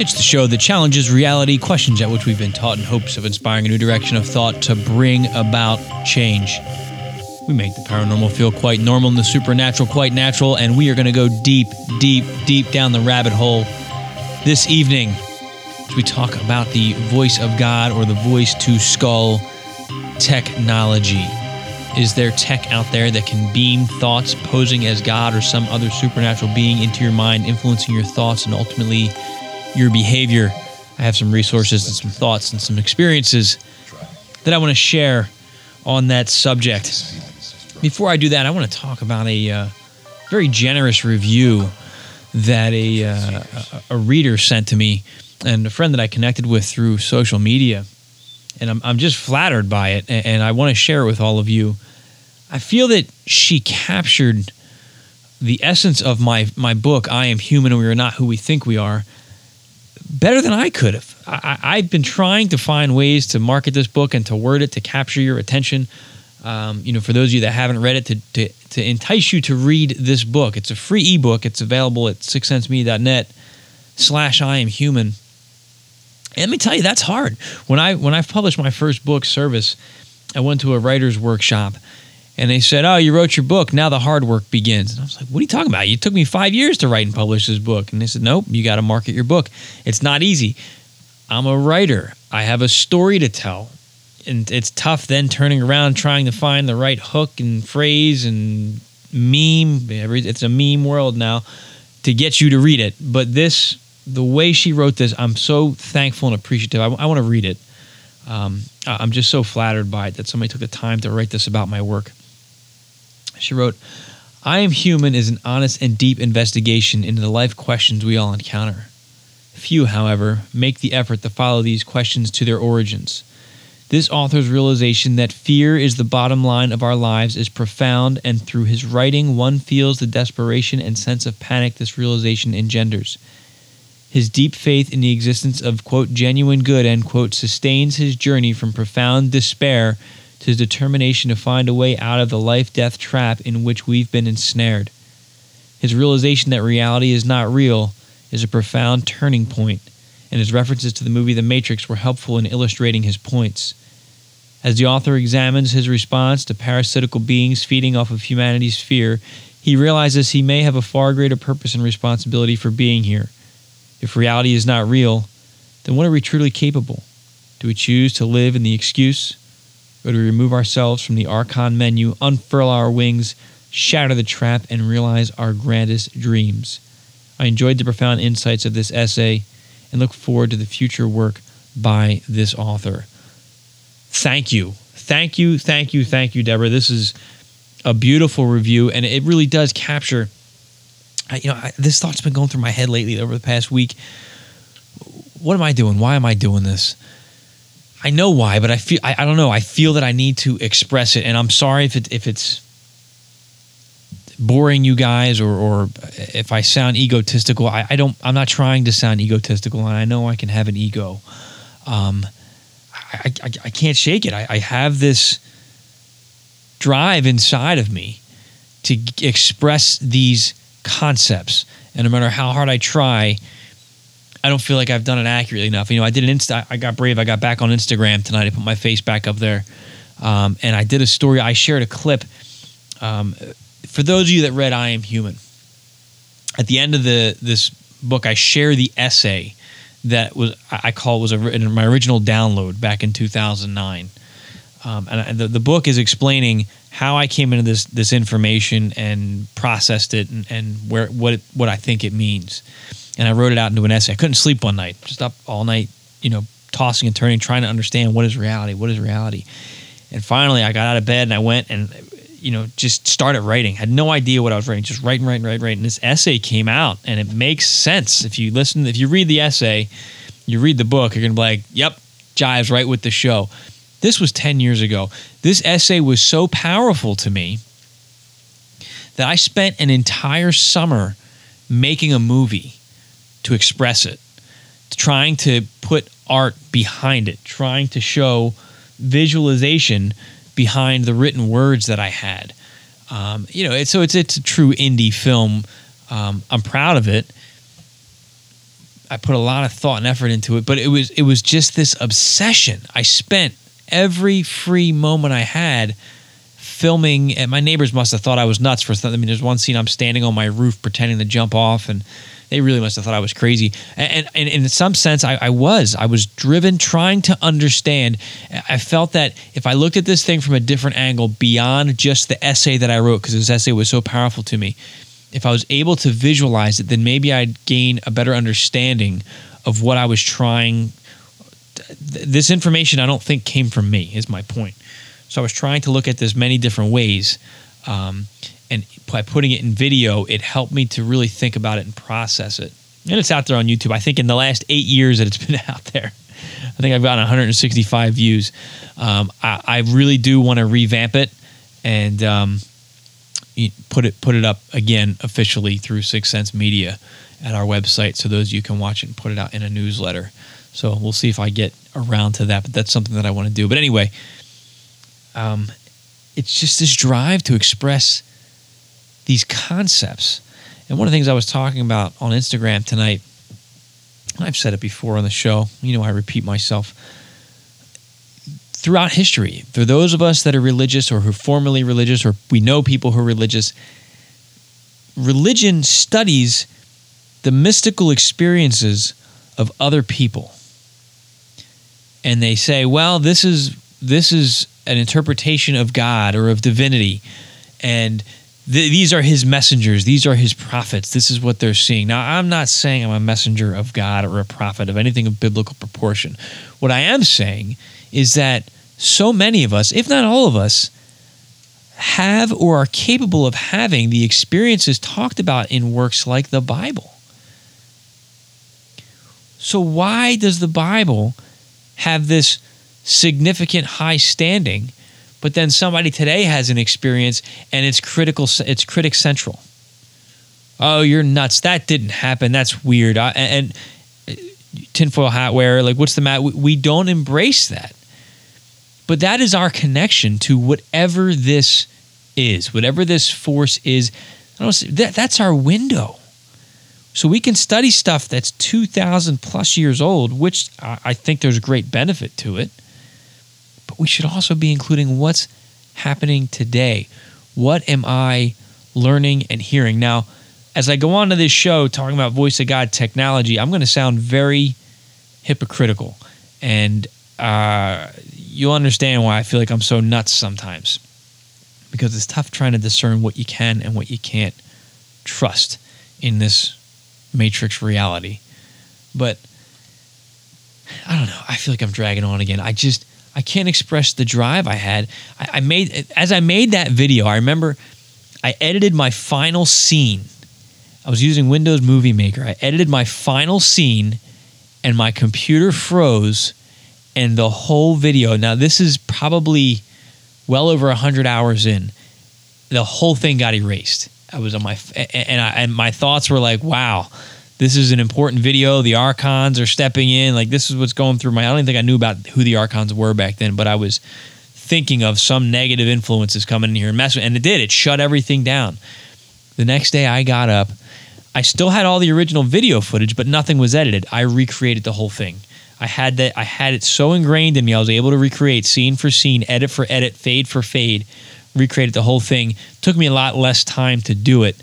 It's the show that challenges reality, questions at which we've been taught in hopes of inspiring a new direction of thought to bring about change. We make the paranormal feel quite normal and the supernatural quite natural, and we are going to go deep, deep, deep down the rabbit hole this evening as we talk about the voice of God or the voice to skull technology. Is there tech out there that can beam thoughts posing as God or some other supernatural being into your mind, influencing your thoughts and ultimately your behavior. I have some resources and some thoughts and some experiences that I want to share on that subject. Before I do that, I want to talk about a uh, very generous review that a, uh, a reader sent to me and a friend that I connected with through social media. And I'm, I'm just flattered by it, and I want to share it with all of you. I feel that she captured the essence of my, my book, I Am Human and We Are Not Who We Think We Are, better than I could have. I, have been trying to find ways to market this book and to word it to capture your attention. Um, you know, for those of you that haven't read it, to, to, to entice you to read this book. It's a free ebook. It's available at sixsensemedia.net slash I am human. And let me tell you, that's hard. When I when I published my first book, Service, I went to a writer's workshop and they said, "Oh, you wrote your book. Now the hard work begins." And I was like, "What are you talking about? You took me five years to write and publish this book." And they said, "Nope, you got to market your book. It's not easy. I'm a writer. I have a story to tell, and it's tough then turning around trying to find the right hook and phrase and meme. It's a meme world now to get you to read it. But this, the way she wrote this, I'm so thankful and appreciative. I, I want to read it." Um, I'm just so flattered by it that somebody took the time to write this about my work. She wrote, I Am Human is an honest and deep investigation into the life questions we all encounter. Few, however, make the effort to follow these questions to their origins. This author's realization that fear is the bottom line of our lives is profound, and through his writing, one feels the desperation and sense of panic this realization engenders. His deep faith in the existence of, quote, genuine good, end quote, sustains his journey from profound despair to his determination to find a way out of the life death trap in which we've been ensnared. His realization that reality is not real is a profound turning point, and his references to the movie The Matrix were helpful in illustrating his points. As the author examines his response to parasitical beings feeding off of humanity's fear, he realizes he may have a far greater purpose and responsibility for being here. If reality is not real, then what are we truly capable? Do we choose to live in the excuse or to remove ourselves from the Archon menu, unfurl our wings, shatter the trap, and realize our grandest dreams. I enjoyed the profound insights of this essay and look forward to the future work by this author. Thank you. Thank you, thank you, thank you, Deborah. This is a beautiful review, and it really does capture. You know, I, this thought's been going through my head lately over the past week. What am I doing? Why am I doing this? I know why, but I feel I, I don't know. I feel that I need to express it, and I'm sorry if it if it's boring you guys or, or if I sound egotistical. I, I don't. I'm not trying to sound egotistical, and I know I can have an ego. Um, I, I, I can't shake it. I, I have this drive inside of me to express these concepts, and no matter how hard I try I don't feel like I've done it accurately enough. You know, I did an Insta. I got brave. I got back on Instagram tonight. I put my face back up there, um, and I did a story. I shared a clip. Um, for those of you that read "I Am Human," at the end of the this book, I share the essay that was I call was a, my original download back in 2009. Um, and the, the book is explaining how I came into this this information and processed it and, and where what it, what I think it means and I wrote it out into an essay. I couldn't sleep one night, just up all night, you know, tossing and turning, trying to understand what is reality, what is reality. And finally, I got out of bed and I went and, you know, just started writing. Had no idea what I was writing, just writing, writing, writing, writing. And this essay came out, and it makes sense if you listen, if you read the essay. you read the book, you're to be like, yep, jives right with the show. This was 10 years ago. This essay was so powerful to me that I spent an entire summer making a movie to express it, trying to put art behind it, trying to show visualization behind the written words that I had. Um, you know, it's, so it's it's a true indie film. Um, I'm proud of it. I put a lot of thought and effort into it, but it was it was just this obsession. I spent every free moment I had filming, and my neighbors must have thought I was nuts for something. I mean, there's one scene I'm standing on my roof pretending to jump off, and they really must have thought I was crazy. And, and, and in some sense, I, I, was. I was driven trying to understand. I felt that if I looked at this thing from a different angle beyond just the essay that I wrote, because this essay was so powerful to me, if I was able to visualize it, then maybe I'd gain a better understanding of what I was trying. This information I don't think came from me, is my point. So I was trying to look at this many different ways. Um, and by putting it in video, it helped me to really think about it and process it. And it's out there on YouTube. I think in the last eight years that it's been out there, I think I've gotten 165 views. Um, I, I, really do want to revamp it and um, put it put it up again officially through Six Sense Media at our website, so those you can watch it and put it out in a newsletter. So we'll see if I get around to that, but that's something that I want to do. But anyway, um, it's just this drive to express these concepts. And one of the things I was talking about on Instagram tonight, I've said it before on the show, you know, I repeat myself. Throughout history, for those of us that are religious or who are formerly religious, or we know people who are religious, religion studies the mystical experiences of other people. And they say, well, this is this is an interpretation of God or of divinity. And th- these are his messengers, these are his prophets. This is what they're seeing. Now, I'm not saying I'm a messenger of God or a prophet of anything of biblical proportion. What I am saying is that so many of us, if not all of us, have or are capable of having the experiences talked about in works like the Bible. So, why does the Bible have this significant high standing but then somebody today has an experience and it's critical it's critic central. Oh you're nuts. That didn't happen. That's weird. I, and, uh, tinfoil hat wear like what's the matter? We don't embrace that. But that is our connection to whatever this is whatever this force is. I don't that, that's our window. So we can study stuff that's 2000 plus years old which i think there's a great benefit to it but we should also be including what's happening today. What am I learning and hearing? Now, as I go on to this show talking about voice of God technology, I'm going to sound very hypocritical. And uh, you'll understand why I feel like I'm so nuts sometimes. Because it's tough trying to discern what you can and what you can't trust in this matrix reality. But I don't know. I feel like I'm dragging on again. I just, I can't express the drive I had. I, I made as I made that video. I remember I edited my final scene. I was using Windows Movie Maker. I edited my final scene, and my computer froze, and the whole video. Now this is probably well over hundred hours in. The whole thing got erased. I was on my and I, and my thoughts were like, "Wow, this is an important video. The archons are stepping in. Like this is what's going through my. I don't even think I knew about who the archons were back then, but I was thinking of some negative influences coming in here and messing. And it did. It shut everything down. The next day, I got up. I still had all the original video footage, but nothing was edited. I recreated the whole thing. I had that. I had it so ingrained in me. I was able to recreate scene for scene, edit for edit, fade for fade, recreated the whole thing. Took me a lot less time to do it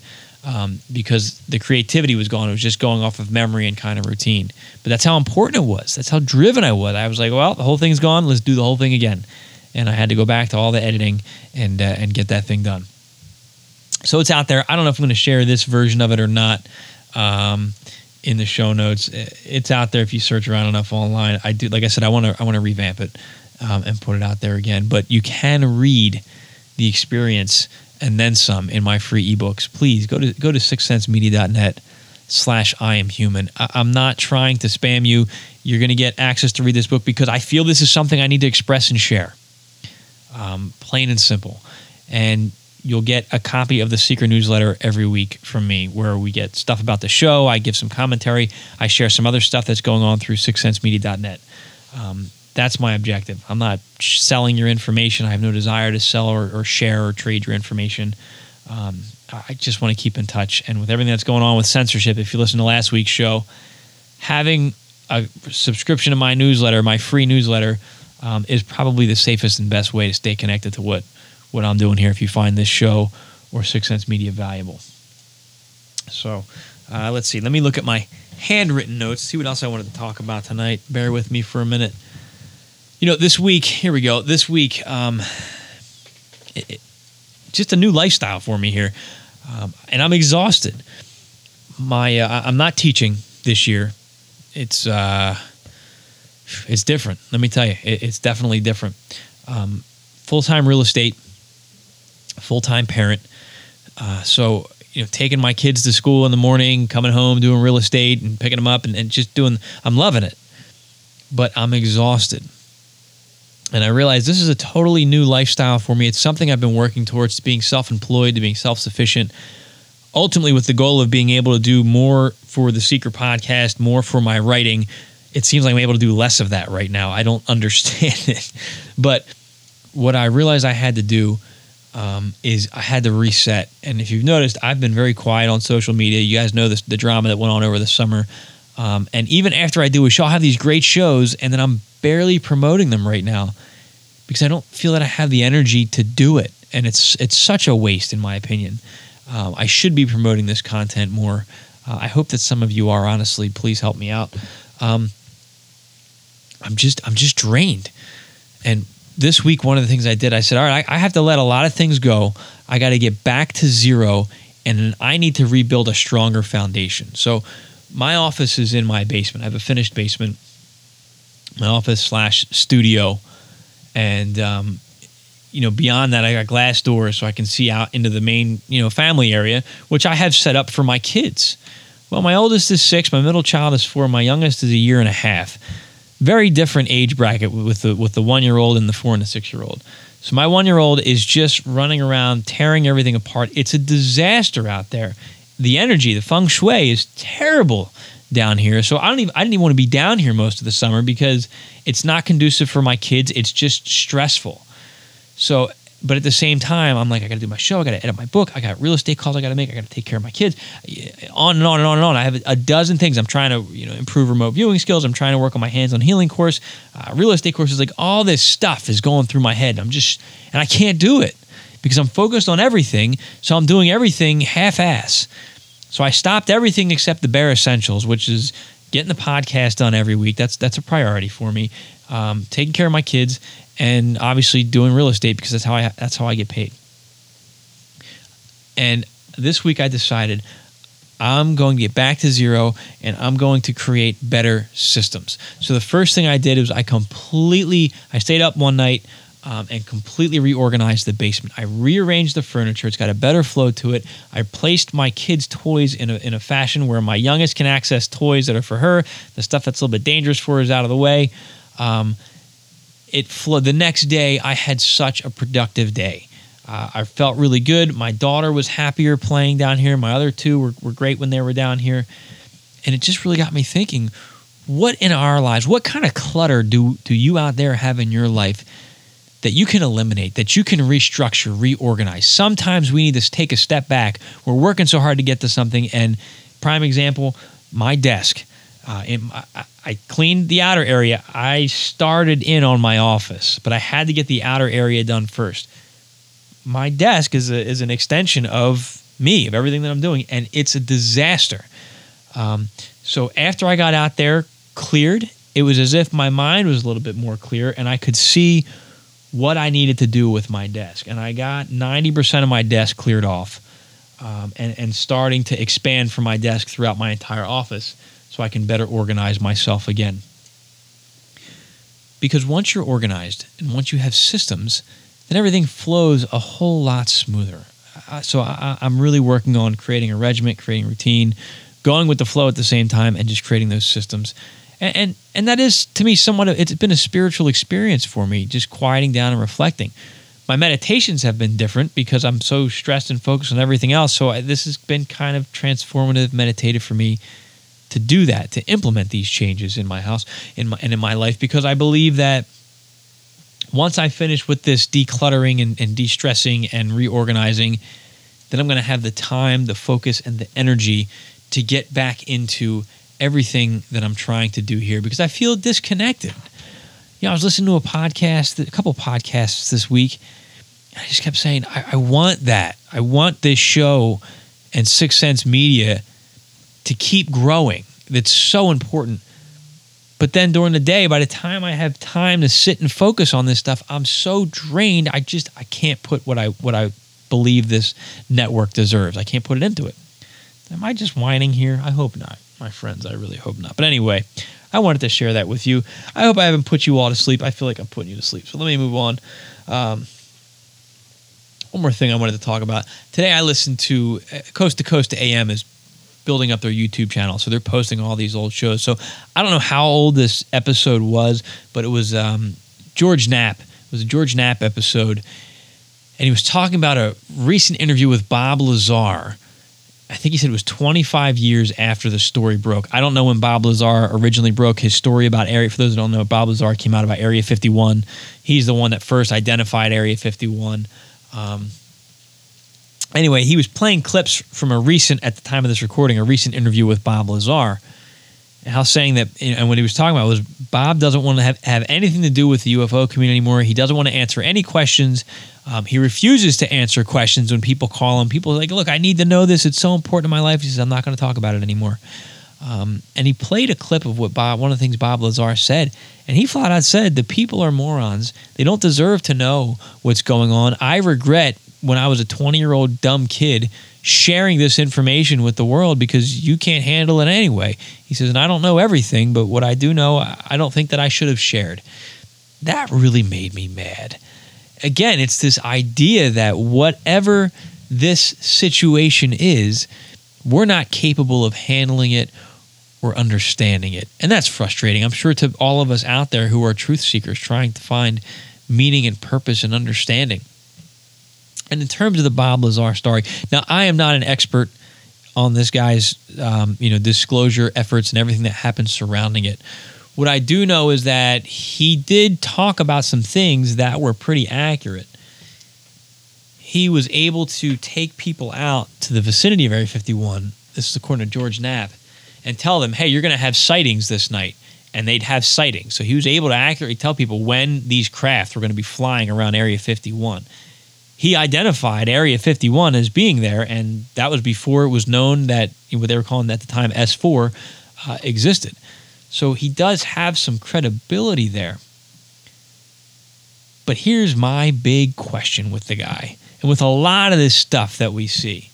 um, because the creativity was gone. It was just going off of memory and kind of routine. But that's how important it was. That's how driven I was. I was like, well, the whole thing's gone. Let's do the whole thing again. And I had to go back to all the editing and uh, and get that thing done. So it's out there. I don't know if I'm going to share this version of it or not. Um, in the show notes, it's out there if you search around enough online. I do, like I said, I want to I want to revamp it um, and put it out there again. But you can read the experience and then some in my free ebooks, please go to go to sixthsensemedia.net slash I am human. I, am not trying to spam you. you're going to get access to read this book because I feel this is something I need to express and share. Um, plain and simple. And you'll get a copy of the secret newsletter every week from me where we get stuff about the show. I give some commentary. I share some other stuff that's going on through sixsensemedia.net. Um, that's my objective. I'm not selling your information. I have no desire to sell or, or share or trade your information. Um, I just want to keep in touch. And with everything that's going on with censorship, if you listen to last week's show, having a subscription to my newsletter, my free newsletter, um, is probably the safest and best way to stay connected to what what I'm doing here. If you find this show or Six Sense Media valuable, so uh, let's see. Let me look at my handwritten notes. See what else I wanted to talk about tonight. Bear with me for a minute. You know, this week. Here we go. This week, um, it, it, just a new lifestyle for me here, um, and I'm exhausted. My uh, I'm not teaching this year. It's uh, it's different. Let me tell you, it, it's definitely different. Um, Full time real estate, full time parent. Uh, so you know, taking my kids to school in the morning, coming home, doing real estate, and picking them up, and, and just doing. I'm loving it, but I'm exhausted. And I realized this is a totally new lifestyle for me. It's something I've been working towards to being self employed, to being self sufficient, ultimately with the goal of being able to do more for the Secret podcast, more for my writing. It seems like I'm able to do less of that right now. I don't understand it. But what I realized I had to do um, is I had to reset. And if you've noticed, I've been very quiet on social media. You guys know this, the drama that went on over the summer. Um, and even after I do a show, I'll have these great shows, and then I'm barely promoting them right now because I don't feel that I have the energy to do it. And it's it's such a waste, in my opinion. Um, I should be promoting this content more. Uh, I hope that some of you are. Honestly, please help me out. Um, I'm just I'm just drained, and this week one of the things I did I said, all right, I, I have to let a lot of things go. I got to get back to zero, and I need to rebuild a stronger foundation. So my office is in my basement. I have a finished basement, my office slash studio, and um, you know beyond that, I got glass doors so I can see out into the main you know family area, which I have set up for my kids. Well, my oldest is six, my middle child is four, my youngest is a year and a half. Very different age bracket with the with the one year old and the four and the six year old. So my one year old is just running around tearing everything apart. It's a disaster out there. The energy, the feng shui is terrible down here. So I don't even I didn't even want to be down here most of the summer because it's not conducive for my kids. It's just stressful. So but at the same time, I'm like, I got to do my show. I got to edit my book. I got real estate calls I got to make. I got to take care of my kids. On and on and on and on. I have a dozen things. I'm trying to, you know, improve remote viewing skills. I'm trying to work on my hands-on healing course, uh, real estate courses. Like all this stuff is going through my head. I'm just, and I can't do it because I'm focused on everything. So I'm doing everything half-ass. So I stopped everything except the bare essentials, which is getting the podcast done every week. That's that's a priority for me. Um, taking care of my kids and obviously doing real estate because that's how I that's how I get paid. And this week I decided I'm going to get back to zero and I'm going to create better systems. So the first thing I did was I completely I stayed up one night um, and completely reorganized the basement. I rearranged the furniture. It's got a better flow to it. I placed my kids' toys in a, in a fashion where my youngest can access toys that are for her. The stuff that's a little bit dangerous for her is out of the way. Um, it flowed. The next day, I had such a productive day. Uh, I felt really good. My daughter was happier playing down here. My other two were, were great when they were down here. And it just really got me thinking what in our lives, what kind of clutter do, do you out there have in your life that you can eliminate, that you can restructure, reorganize? Sometimes we need to take a step back. We're working so hard to get to something. And prime example, my desk. Uh, I, I cleaned the outer area. I started in on my office, but I had to get the outer area done first. My desk is, a, is an extension of me, of everything that I'm doing, and it's a disaster. Um, so after I got out there, cleared, it was as if my mind was a little bit more clear and I could see what I needed to do with my desk. And I got 90% of my desk cleared off um, and, and starting to expand from my desk throughout my entire office so I can better organize myself again. Because once you're organized and once you have systems, then everything flows a whole lot smoother. So I, am really working on creating a regiment, creating routine, going with the flow at the same time, and just creating those systems. And, and and that is to me somewhat of, it's been a spiritual experience for me, just quieting down and reflecting. My meditations have been different because I'm so stressed and focused on everything else. So I, this has been kind of transformative, meditative for me to do that, to implement these changes in my house in my, and in my life, because I believe that once I finish with this decluttering and, and de stressing and reorganizing, then I'm going to have the time, the focus, and the energy to get back into everything that I'm trying to do here because I feel disconnected. You know, I was listening to a podcast, a couple podcasts this week, I just kept saying, I, I want that. I want this show and Six Sense Media to keep growing. That's so important. But then during the day, by the time I have time to sit and focus on this stuff, I'm so drained. I just I can't put what I what I believe this network deserves. I can't put it into it. Am I just whining here? I hope not, my friends. I really hope not. But anyway, I wanted to share that with you. I hope I haven't put you all to sleep. I feel like I'm putting you to sleep. So let me move on. Um, one more thing I wanted to talk about. Today I listened to uh, Coast to Coast to AM is building up their YouTube channel. So they're posting all these old shows. So I don't know how old this episode was, but it was um, George Knapp. It was a George Knapp episode. And he was talking about a recent interview with Bob Lazar. I think he said it was 25 years after the story broke. I don't know when Bob Lazar originally broke his story about Area. For those who don't know, Bob Lazar came out about Area 51. He's the one that first identified Area 51. Um, anyway, he was playing clips from a recent, at the time of this recording, a recent interview with Bob Lazar. How saying that, and what he was talking about was Bob doesn't want to have, have anything to do with the UFO community anymore. He doesn't want to answer any questions. Um, he refuses to answer questions when people call him. People are like, look, I need to know this. It's so important in my life. He says, I'm not going to talk about it anymore. Um, and he played a clip of what Bob, one of the things Bob Lazar said, and he flat out said, "The people are morons. They don't deserve to know what's going on. I regret when I was a 20 year old dumb kid sharing this information with the world because you can't handle it anyway." He says, "And I don't know everything, but what I do know, I don't think that I should have shared." That really made me mad. Again, it's this idea that whatever this situation is, we're not capable of handling it or understanding it. And that's frustrating. I'm sure to all of us out there who are truth seekers trying to find meaning and purpose and understanding. And in terms of the Bob Lazar story, now I am not an expert on this guy's um, you know disclosure efforts and everything that happened surrounding it. What I do know is that he did talk about some things that were pretty accurate. He was able to take people out to the vicinity of Area 51. This is according to George Knapp and tell them, hey, you're going to have sightings this night. And they'd have sightings. So he was able to accurately tell people when these craft were going to be flying around Area 51. He identified Area 51 as being there, and that was before it was known that what they were calling at the time S4 uh, existed. So he does have some credibility there. But here's my big question with the guy, and with a lot of this stuff that we see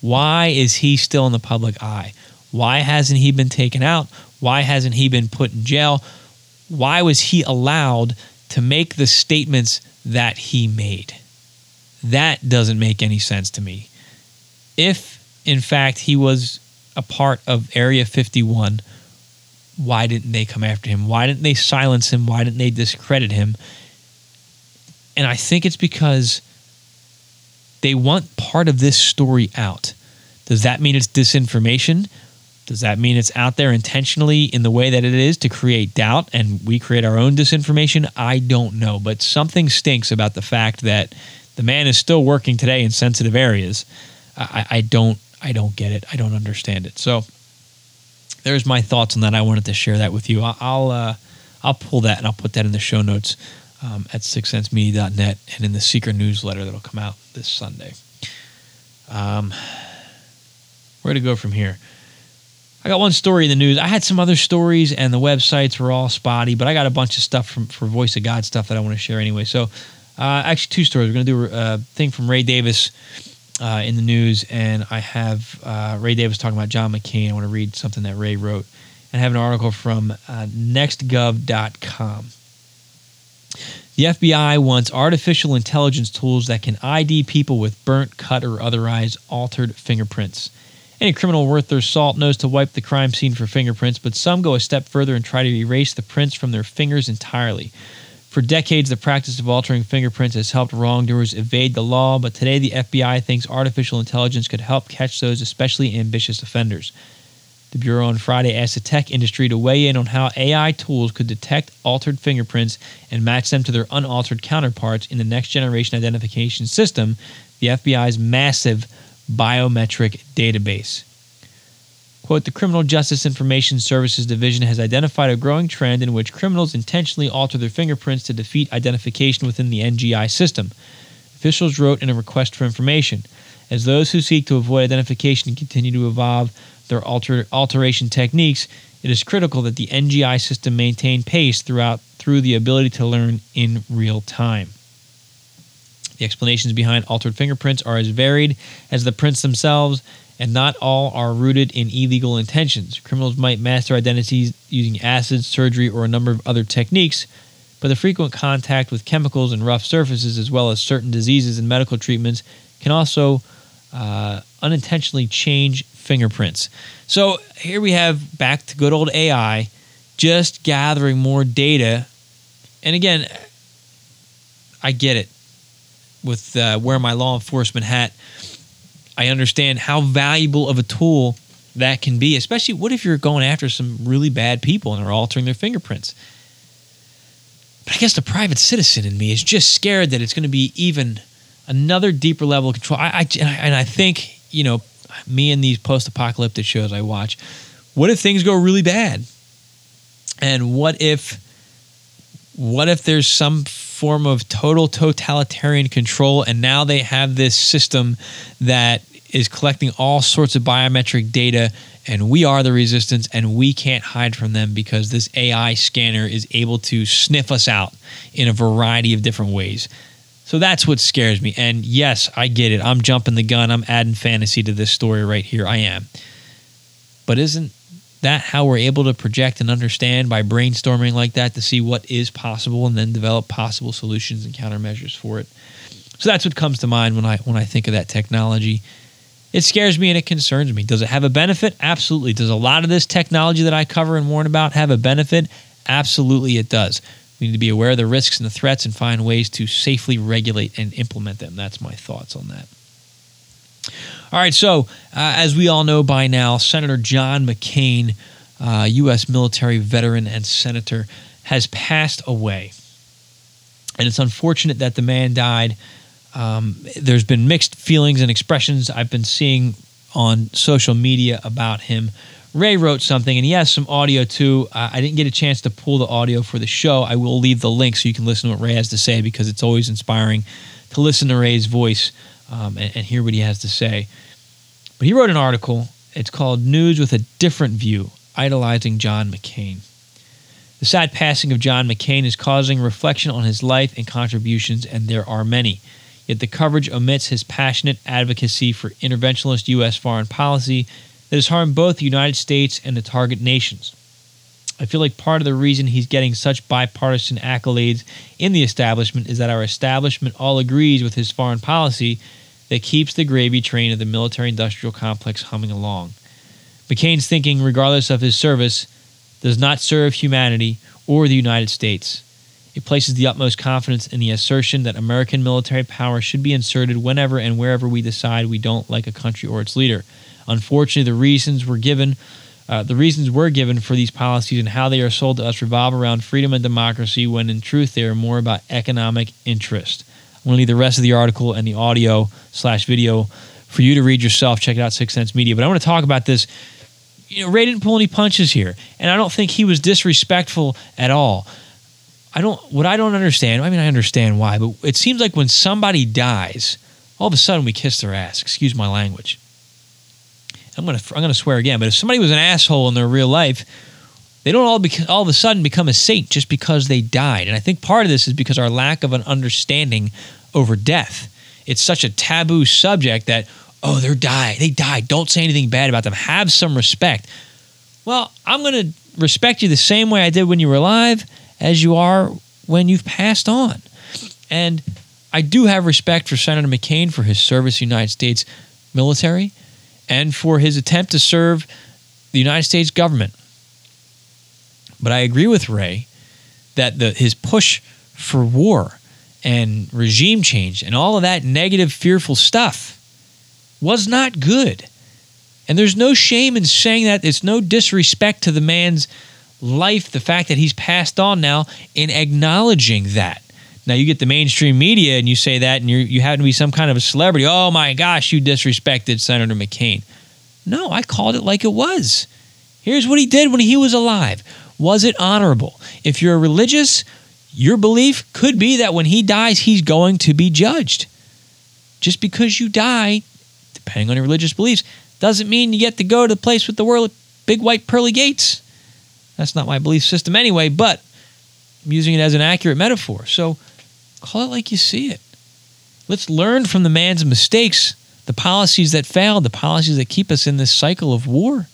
why is he still in the public eye? Why hasn't he been taken out? Why hasn't he been put in jail? Why was he allowed to make the statements that he made? That doesn't make any sense to me. If, in fact, he was a part of Area 51, why didn't they come after him? Why didn't they silence him? Why didn't they discredit him? And I think it's because they want part of this story out. Does that mean it's disinformation? Does that mean it's out there intentionally in the way that it is to create doubt and we create our own disinformation? I don't know. But something stinks about the fact that the man is still working today in sensitive areas. I, I don't I don't get it. I don't understand it. So there's my thoughts on that. I wanted to share that with you. I'll I'll, uh, I'll pull that and I'll put that in the show notes um, at sixsensemedia.net and in the secret newsletter that'll come out this Sunday. Um, where to go from here? I got one story in the news. I had some other stories, and the websites were all spotty, but I got a bunch of stuff from for Voice of God stuff that I want to share anyway. So, uh, actually, two stories. We're going to do a thing from Ray Davis uh, in the news, and I have uh, Ray Davis talking about John McCain. I want to read something that Ray wrote, and have an article from uh, nextgov.com. The FBI wants artificial intelligence tools that can ID people with burnt, cut, or otherwise altered fingerprints. Any criminal worth their salt knows to wipe the crime scene for fingerprints, but some go a step further and try to erase the prints from their fingers entirely. For decades, the practice of altering fingerprints has helped wrongdoers evade the law, but today the FBI thinks artificial intelligence could help catch those especially ambitious offenders. The Bureau on Friday asked the tech industry to weigh in on how AI tools could detect altered fingerprints and match them to their unaltered counterparts in the next generation identification system, the FBI's massive biometric database. Quote, the Criminal Justice Information Services Division has identified a growing trend in which criminals intentionally alter their fingerprints to defeat identification within the NGI system. Officials wrote in a request for information. As those who seek to avoid identification continue to evolve their alter, alteration techniques, it is critical that the NGI system maintain pace throughout through the ability to learn in real time. The explanations behind altered fingerprints are as varied as the prints themselves, and not all are rooted in illegal intentions. Criminals might mask their identities using acid, surgery, or a number of other techniques, but the frequent contact with chemicals and rough surfaces, as well as certain diseases and medical treatments, can also uh, unintentionally change fingerprints. So here we have back to good old AI, just gathering more data. And again, I get it with uh, wear my law enforcement hat. I understand how valuable of a tool that can be, especially what if you're going after some really bad people and are altering their fingerprints. But I guess the private citizen in me is just scared that it's going to be even another deeper level of control. I, I and I think you know me and these post-apocalyptic shows I watch. What if things go really bad? And what if what if there's some form of total totalitarian control and now they have this system that is collecting all sorts of biometric data and we are the resistance and we can't hide from them because this AI scanner is able to sniff us out in a variety of different ways. So that's what scares me. And yes, I get it. I'm jumping the gun. I'm adding fantasy to this story right here. I am. But isn't that how we're able to project and understand by brainstorming like that to see what is possible and then develop possible solutions and countermeasures for it? So that's what comes to mind when I when I think of that technology. It scares me and it concerns me. Does it have a benefit? Absolutely. Does a lot of this technology that I cover and warn about have a benefit? Absolutely, it does. We need to be aware of the risks and the threats and find ways to safely regulate and implement them. That's my thoughts on that. All right, so uh, as we all know by now, Senator John McCain, uh, U.S. military veteran and senator, has passed away. And it's unfortunate that the man died. Um, there's been mixed feelings and expressions I've been seeing on social media about him Ray wrote something, and he has some audio too. Uh, I didn't get a chance to pull the audio for the show. I will leave the link so you can listen to what Ray has to say because it's always inspiring to listen to Ray's voice um, and, and hear what he has to say. But he wrote an article. It's called News with a Different View Idolizing John McCain. The sad passing of John McCain is causing reflection on his life and contributions, and there are many. Yet the coverage omits his passionate advocacy for interventionist U.S. foreign policy that has harmed both the United States and the target nations. I feel like part of the reason he's getting such bipartisan accolades in the establishment is that our establishment all agrees with his foreign policy that keeps the gravy train of the military industrial complex humming along. McCain's thinking, regardless of his service, does not serve humanity or the United States. It places the utmost confidence in the assertion that American military power should be inserted whenever and wherever we decide we don't like a country or its leader. Unfortunately, the reasons were given. Uh, the reasons were given for these policies and how they are sold to us revolve around freedom and democracy when in truth they are more about economic interest. I'm going to leave the rest of the article and the audio slash video for you to read yourself. Check it out, Six Sense Media. But I want to talk about this. You know, Ray didn't pull any punches here, and I don't think he was disrespectful at all. I don't. What I don't understand. I mean, I understand why, but it seems like when somebody dies, all of a sudden we kiss their ass. Excuse my language. I'm gonna I'm gonna swear again, but if somebody was an asshole in their real life, they don't all be, all of a sudden become a saint just because they died. And I think part of this is because our lack of an understanding over death. It's such a taboo subject that oh they're died they died. Don't say anything bad about them. Have some respect. Well, I'm gonna respect you the same way I did when you were alive as you are when you've passed on. And I do have respect for Senator McCain for his service United States military and for his attempt to serve the United States government. But I agree with Ray that the, his push for war and regime change and all of that negative, fearful stuff was not good. And there's no shame in saying that. It's no disrespect to the man's life, the fact that he's passed on now, in acknowledging that. Now you get the mainstream media and you say that, and you you happen to be some kind of a celebrity. Oh my gosh, you disrespected Senator McCain. No, I called it like it was. Here's what he did when he was alive. Was it honorable? If you're religious, your belief could be that when he dies, he's going to be judged. Just because you die, depending on your religious beliefs, doesn't mean you get to go to the place with the world big white pearly gates. That's not my belief system anyway, but I'm using it as an accurate metaphor. So call it like you see it. Let's learn from the man's mistakes, the policies that failed, the policies that keep us in this cycle of war,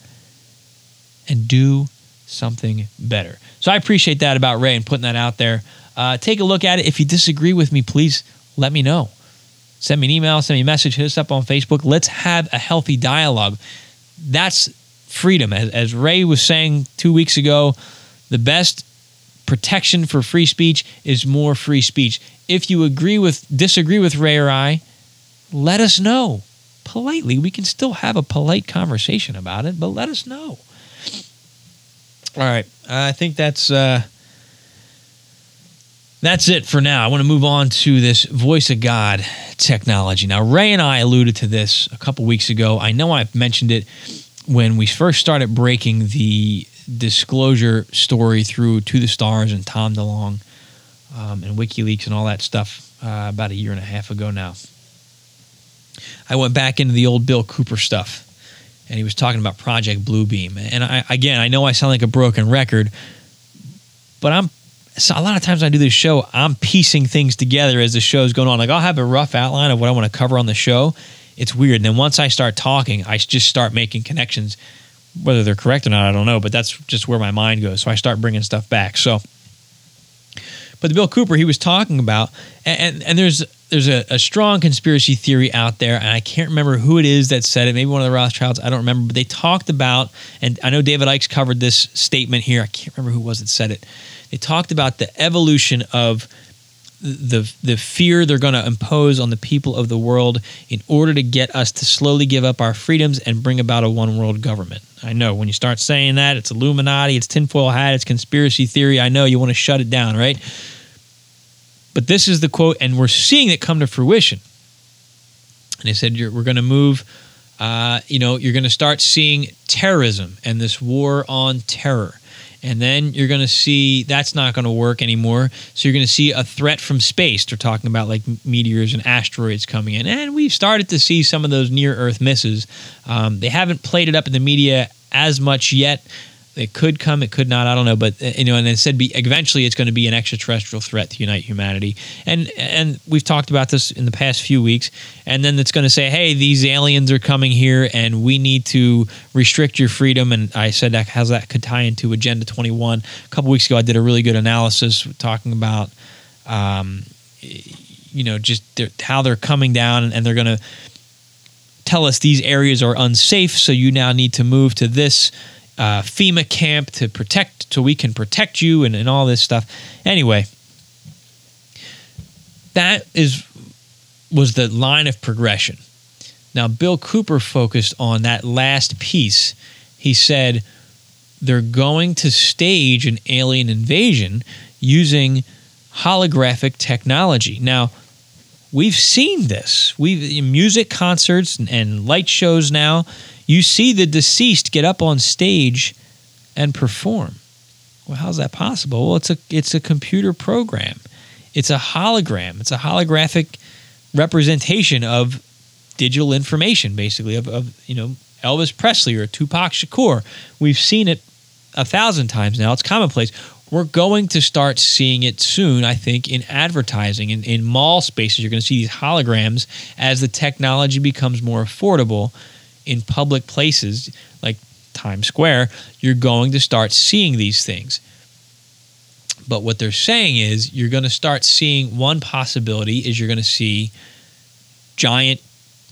and do something better. So I appreciate that about Ray and putting that out there. Uh, take a look at it. If you disagree with me, please let me know. Send me an email, send me a message, hit us up on Facebook. Let's have a healthy dialogue. That's freedom. As, as Ray was saying two weeks ago, the best protection for free speech is more free speech. If you agree with disagree with Ray or I, let us know politely. We can still have a polite conversation about it, but let us know. All right, I think that's uh, that's it for now. I want to move on to this voice of God technology. Now, Ray and I alluded to this a couple weeks ago. I know I've mentioned it when we first started breaking the disclosure story through To the Stars and Tom DeLonge um, and WikiLeaks and all that stuff uh, about a year and a half ago now. I went back into the old Bill Cooper stuff, and he was talking about Project Bluebeam. And I, again, I know I sound like a broken record, but I'm so a lot of times I do this show, I'm piecing things together as the show's going on. Like I'll have a rough outline of what I want to cover on the show. It's weird. And then once I start talking, I just start making connections. Whether they're correct or not, I don't know, but that's just where my mind goes. So I start bringing stuff back. So, but the Bill Cooper he was talking about, and and, and there's there's a, a, strong conspiracy theory out there, and I can't remember who it is that said it. Maybe one of the Rothschilds. I don't remember, but they talked about, and I know David Icke covered this statement here. I can't remember who was that said it they talked about the evolution of the the fear they're going to impose on the people of the world in order to get us to slowly give up our freedoms and bring about a one world government. I know when you start saying that, it's Illuminati, it's tinfoil hat, it's conspiracy theory. I know you want to shut it down, right? But this is the quote, and we're seeing it come to fruition. And they said we're going to move. Uh, you know, you're going to start seeing terrorism and this war on terror and then you're going to see that's not going to work anymore. So you're going to see a threat from space. They're talking about like meteors and asteroids coming in, and we've started to see some of those near Earth misses. Um, they haven't played it up in the media as much yet. It could come, it could not. I don't know, but uh, you know, and it said be, eventually it's going to be an extraterrestrial threat to unite humanity. And and we've talked about this in the past few weeks. And then it's going to say, hey, these aliens are coming here, and we need to restrict your freedom. And I said that how's that could tie into Agenda 21. A couple weeks ago, I did a really good analysis talking about, um, you know, just how they're coming down, and they're going to tell us these areas are unsafe, so you now need to move to this uh, FEMA camp to protect, so we can protect you and, and all this stuff. Anyway, that is was the line of progression. Now, Bill Cooper focused on that last piece. He said they're going to stage an alien invasion using holographic technology. Now, we've seen this. We've music concerts and, and light shows now you see the deceased get up on stage and perform. Well, how's that possible? Well, it's a it's a computer program. It's a hologram. It's a holographic representation of digital information, basically, of, of you know Elvis Presley or Tupac Shakur. We've seen it a thousand times now. It's commonplace. We're going to start seeing it soon, I think, in advertising. In, in mall spaces, you're going to see these holograms as the technology becomes more affordable in public places like Times Square, you're going to start seeing these things. But what they're saying is you're going to start seeing one possibility is you're going to see giant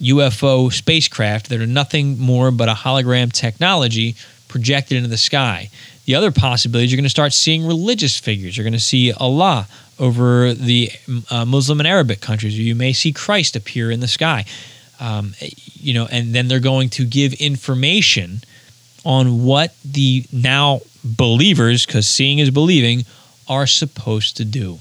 UFO spacecraft that are nothing more but a hologram technology projected into the sky. The other possibility is you're going to start seeing religious figures. You're going to see Allah over the uh, Muslim and Arabic countries. You may see Christ appear in the sky. Um, you know, and then they're going to give information on what the now believers, because seeing is believing, are supposed to do.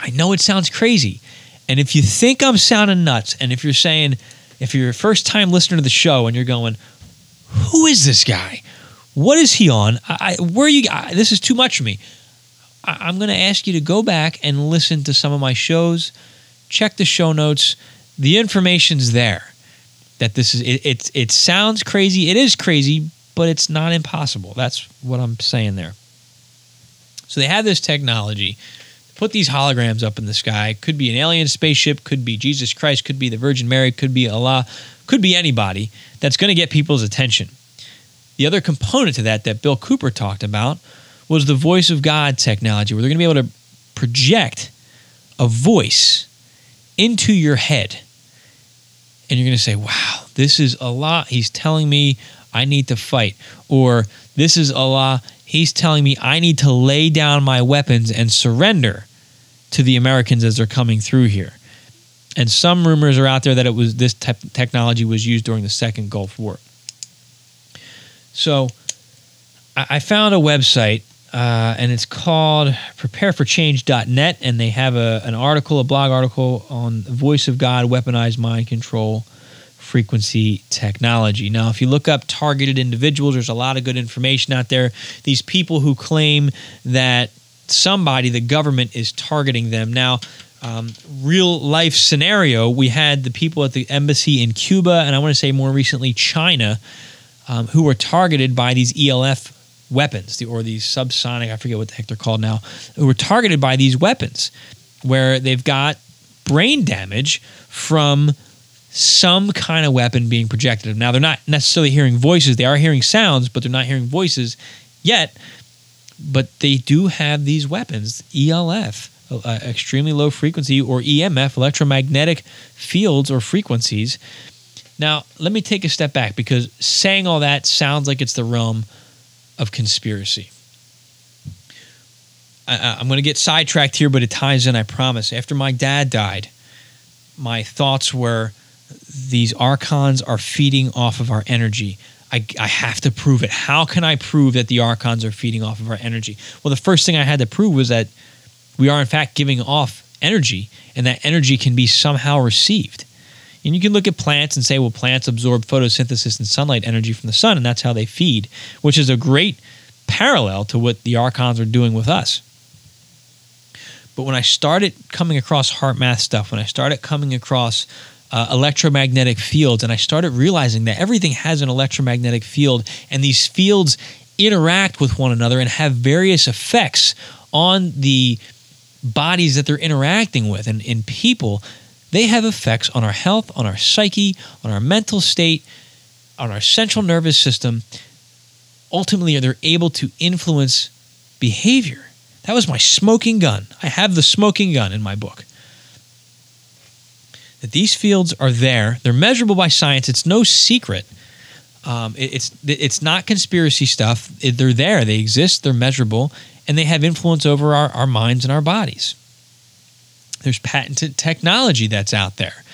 I know it sounds crazy. And if you think I'm sounding nuts, and if you're saying, if you're a first time listener to the show and you're going, who is this guy? What is he on? I, where you? I, this is too much for me. I, I'm going to ask you to go back and listen to some of my shows. Check the show notes. The information's there. That this is it. It, it sounds crazy. It is crazy, but it's not impossible. That's what I'm saying there. So they have this technology. Put these holograms up in the sky. Could be an alien spaceship. Could be Jesus Christ. Could be the Virgin Mary. Could be Allah. Could be anybody that's going to get people's attention. The other component to that that Bill Cooper talked about was the voice of God technology, where they're going to be able to project a voice into your head. And you're going to say, wow, this is Allah. He's telling me I need to fight. Or this is Allah. He's telling me I need to lay down my weapons and surrender to the Americans as they're coming through here. And some rumors are out there that it was this te- technology was used during the second Gulf War. So I found a website uh, and it's called prepareforchange.net and they have a, an article a blog article on the voice of god weaponized mind control frequency technology. Now if you look up targeted individuals there's a lot of good information out there. These people who claim that somebody the government is targeting them. Now um, real life scenario we had the people at the embassy in cuba and i want to say more recently china um, who were targeted by these ELF weapons, the, or these subsonic, I forget what the heck they're called now, who were targeted by these weapons, where they've got brain damage from some kind of weapon being projected. Now, they're not necessarily hearing voices, they are hearing sounds, but they're not hearing voices yet. But they do have these weapons, ELF, uh, extremely low frequency, or EMF, electromagnetic fields or frequencies now, let me take a step back because saying all that sounds like it's the realm of conspiracy. I, am going to get sidetracked here, but it ties in, I promise. After my dad died, my thoughts were these archons are feeding off of our energy. I, I, have to prove it. How can I prove that the archons are feeding off of our energy? Well, the first thing I had to prove was that we are, in fact, giving off energy, and that energy can be somehow received. And you can look at plants and say, well, plants absorb photosynthesis and sunlight energy from the sun, and that's how they feed, which is a great parallel to what the archons are doing with us. But when I started coming across HeartMath stuff, when I started coming across uh, electromagnetic fields, and I started realizing that everything has an electromagnetic field, and these fields interact with one another and have various effects on the bodies that they're interacting with. And in people, they have effects on our health, on our psyche, on our mental state, on our central nervous system. Ultimately, they're able to influence behavior. That was my smoking gun. I have the smoking gun in my book. That these fields are there, they're measurable by science. It's no secret. Um, it, it's it's not conspiracy stuff. It, they're there. They exist. They're measurable, and they have influence over our, our minds and our bodies. There's patented technology that's out there.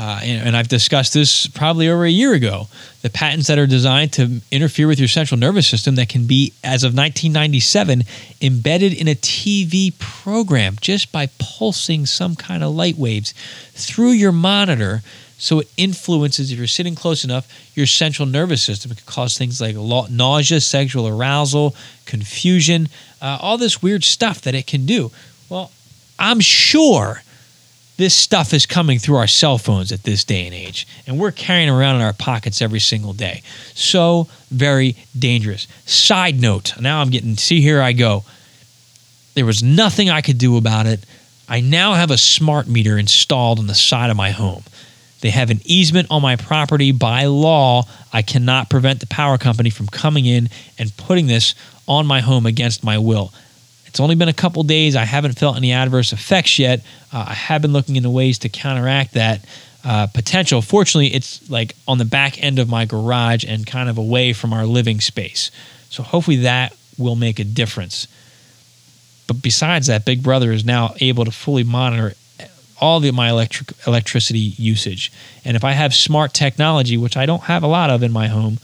Uh, and, and, I've discussed this probably over a year ago. The patents that are designed to interfere with your central nervous system that can be, as of 1997, embedded in a TV program just by pulsing some kind of light waves through your monitor. So it influences, if you're sitting close enough, your central nervous system. It can cause things like nausea, sexual arousal, confusion, uh, all this weird stuff that it can do. Well, I'm sure this stuff is coming through our cell phones at this day and age, and we're carrying around in our pockets every single day. So very dangerous. Side note now I'm getting, see, here I go. There was nothing I could do about it. I now have a smart meter installed on the side of my home. They have an easement on my property. By law, I cannot prevent the power company from coming in and putting this on my home against my will. It's only been a couple days. I haven't felt any adverse effects yet. Uh, I have been looking into ways to counteract that. uh, potential. Fortunately, it's like on the back end of my garage and kind of away from our living space. So hopefully that will make a difference. But besides that, Big Brother is now able to fully monitor all of my electric electricity usage. And if I have smart technology, which I don't have a lot of in my home,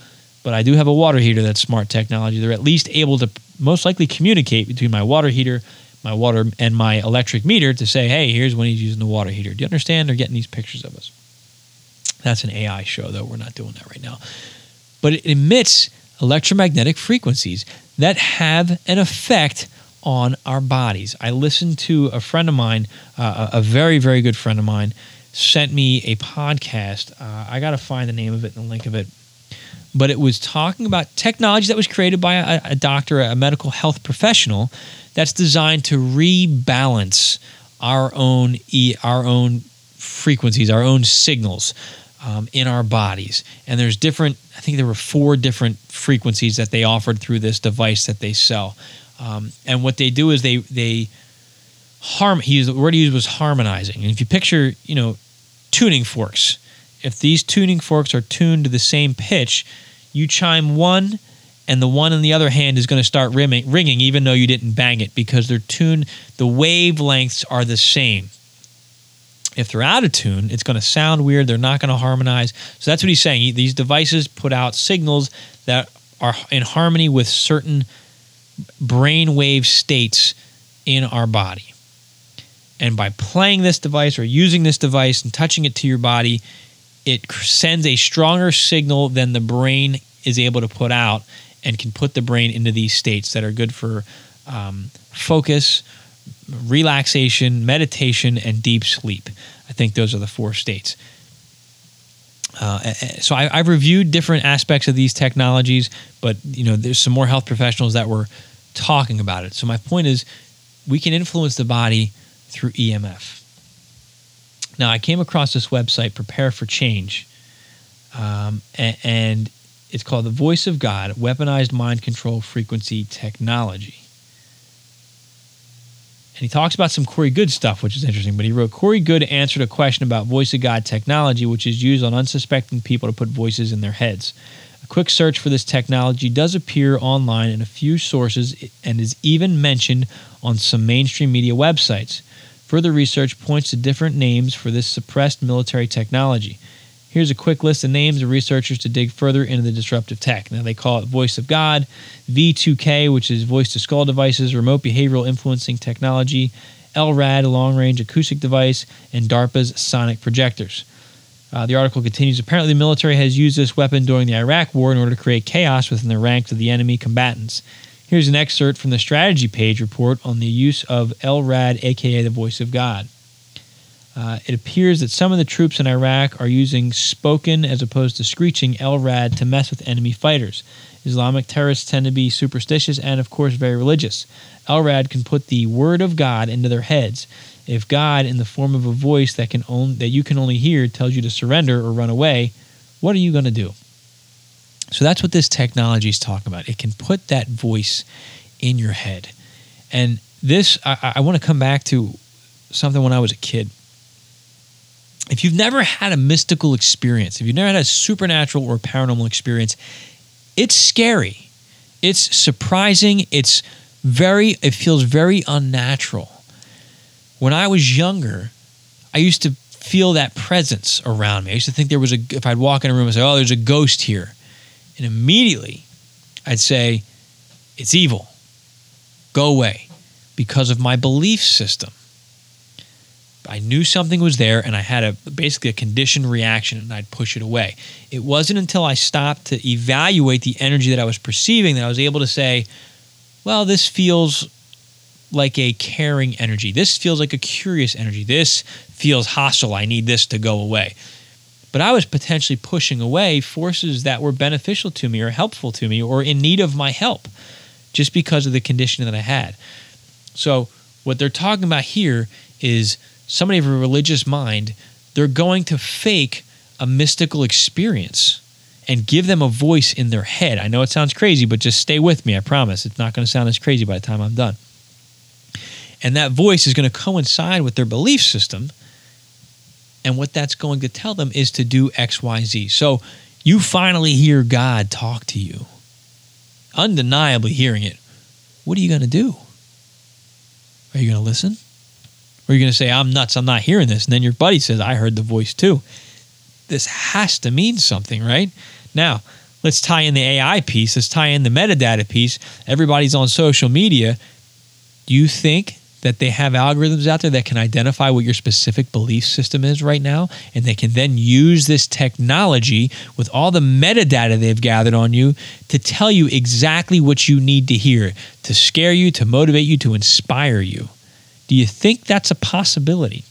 but I do have a water heater that's smart technology, they're at least able to most likely communicate between my water heater, my water and my electric meter to say, "Hey, here's when he's using the water heater." Do you understand? They're getting these pictures of us. That's an AI show, though. We're not doing that right now. But it emits electromagnetic frequencies that have an effect on our bodies. I listened to a friend of mine, uh, a very, very good friend of mine, sent me a podcast. Uh, I got to find the name of it and the link of it. But it was talking about technology that was created by a, a doctor, a medical health professional, that's designed to rebalance our own our own frequencies, our own signals um, in our bodies. And there's different. I think there were four different frequencies that they offered through this device that they sell. Um, and what they do is they they harm. He used, the word he used was harmonizing. And if you picture, you know, tuning forks, if these tuning forks are tuned to the same pitch, you chime one, and the one in the other hand is going to start ringing, ringing, even though you didn't bang it, because they're tuned. The wavelengths are the same. If they're out of tune, it's going to sound weird. They're not going to harmonize. So that's what he's saying. These devices put out signals that are in harmony with certain brainwave states in our body. And by playing this device or using this device and touching it to your body, it sends a stronger signal than the brain is able to put out and can put the brain into these states that are good for um, focus, relaxation, meditation, and deep sleep. I think those are the four states. Uh, so I, have reviewed different aspects of these technologies, but you know, there's some more health professionals that were talking about it. So my point is, we can influence the body through EMF. Now I came across this website, Prepare for Change, um, and, and it's called the Voice of God: Weaponized Mind Control Frequency Technology. And he talks about some Corey Goode stuff, which is interesting. But he wrote Corey Goode answered a question about voice of God technology, which is used on unsuspecting people to put voices in their heads. A quick search for this technology does appear online in a few sources and is even mentioned on some mainstream media websites. Further research points to different names for this suppressed military technology. Here's a quick list of names of researchers to dig further into the disruptive tech. Now, they call it Voice of God, V2K, which is voice to skull devices, remote behavioral influencing technology, LRAD, long range acoustic device, and DARPA's sonic projectors. Uh, the article continues Apparently, the military has used this weapon during the Iraq War in order to create chaos within the ranks of the enemy combatants. Here's an excerpt from the strategy page report on the use of LRAD, aka the voice of God. Uh, it appears that some of the troops in Iraq are using spoken as opposed to screeching LRAD to mess with enemy fighters. Islamic terrorists tend to be superstitious and, of course, very religious. LRAD can put the word of God into their heads. If God, in the form of a voice that can that you can only hear, tells you to surrender or run away, what are you going to do? So that's what this technology is talking about. It can put that voice in your head. And this, I, I want to come back to something when I was a kid if you've never had a mystical experience, if you've never had a supernatural or paranormal experience, it's scary. It's surprising. It's very, it feels very unnatural. When I was younger, I used to feel that presence around me. I used to think there was a, if I'd walk in a room and say, oh, there's a ghost here. And immediately I'd say, it's evil. Go away because of my belief system. I knew something was there and I had a basically a conditioned reaction and I'd push it away. It wasn't until I stopped to evaluate the energy that I was perceiving that I was able to say, well, this feels like a caring energy. This feels like a curious energy. This feels hostile. I need this to go away. But I was potentially pushing away forces that were beneficial to me or helpful to me or in need of my help just because of the condition that I had. So, what they're talking about here is somebody of a religious mind, they're going to fake a mystical experience and give them a voice in their head. I know it sounds crazy, but just stay with me. I promise. It's not going to sound as crazy by the time I'm done. And that voice is going to coincide with their belief system. And what that's going to tell them is to do XYZ. So you finally hear God talk to you, undeniably hearing it. What are you going to do? Are you going to listen? Or are you going to say, I'm nuts, I'm not hearing this? And then your buddy says, I heard the voice too. This has to mean something, right? Now, let's tie in the AI piece, let's tie in the metadata piece. Everybody's on social media. Do you think that they have algorithms out there that can identify what your specific belief system is right now? And they can then use this technology with all the metadata they've gathered on you to tell you exactly what you need to hear to scare you, to motivate you, to inspire you. Do you think that's a possibility?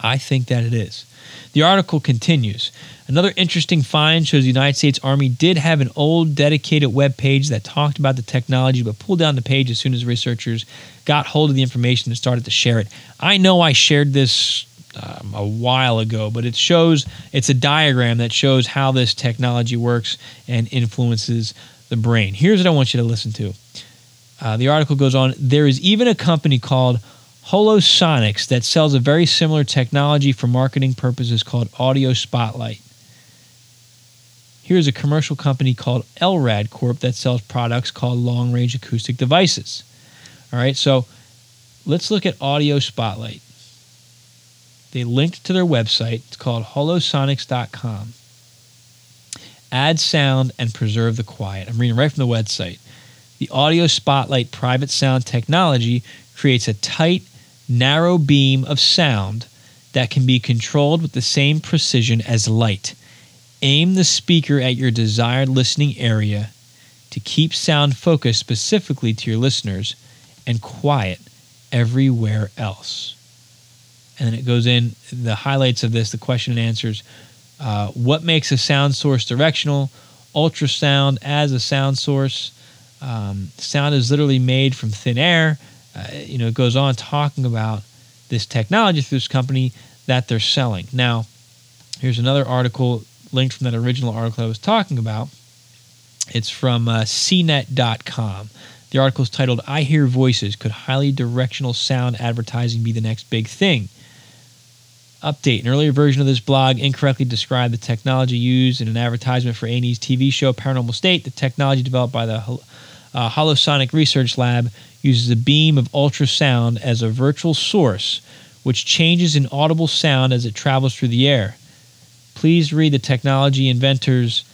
I think that it is. The article continues. Another interesting find shows the United States Army did have an old dedicated web page that talked about the technology, but pulled down the page as soon as researchers got hold of the information and started to share it. I know I shared this um, a while ago, but it shows it's a diagram that shows how this technology works and influences the brain. Here's what I want you to listen to. Uh, the article goes on. There is even a company called Holosonics that sells a very similar technology for marketing purposes called Audio Spotlight. Here's a commercial company called LRAD Corp that sells products called long range acoustic devices. All right, so let's look at Audio Spotlight. They linked to their website. It's called holosonics.com. Add sound and preserve the quiet. I'm reading right from the website. The Audio Spotlight private sound technology creates a tight, narrow beam of sound that can be controlled with the same precision as light. Aim the speaker at your desired listening area to keep sound focused specifically to your listeners and quiet everywhere else. And then it goes in the highlights of this, the question and answers. Uh, what makes a sound source directional? Ultrasound as a sound source. Um, sound is literally made from thin air. Uh, you know, it goes on talking about this technology through this company that they're selling. Now, here's another article linked from that original article I was talking about. It's from uh, CNET.com. The article is titled I Hear Voices Could Highly Directional Sound Advertising Be the Next Big Thing? Update An earlier version of this blog incorrectly described the technology used in an advertisement for A&E's TV show Paranormal State. The technology developed by the uh, Holosonic Research Lab uses a beam of ultrasound as a virtual source, which changes in audible sound as it travels through the air. Please read the technology inventors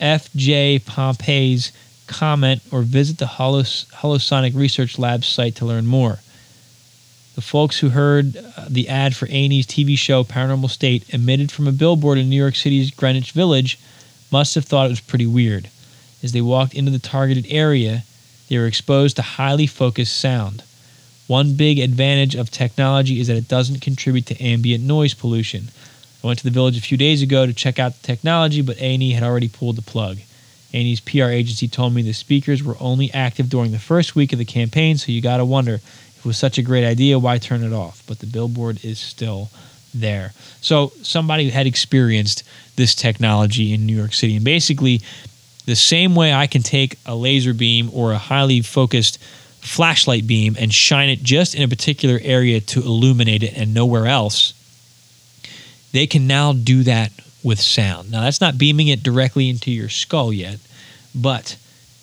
F.J. Pompei's comment or visit the Holos- Holosonic Research Lab site to learn more. The folks who heard uh, the ad for A&E's TV show Paranormal State emitted from a billboard in New York City's Greenwich Village must have thought it was pretty weird. As they walked into the targeted area, they were exposed to highly focused sound. One big advantage of technology is that it doesn't contribute to ambient noise pollution. I went to the village a few days ago to check out the technology, but A&E had already pulled the plug. A&E's PR agency told me the speakers were only active during the first week of the campaign, so you got to wonder if it was such a great idea, why turn it off? But the billboard is still there. So somebody had experienced this technology in New York City, and basically the same way I can take a laser beam or a highly focused flashlight beam and shine it just in a particular area to illuminate it and nowhere else, they can now do that with sound. Now, that's not beaming it directly into your skull yet, but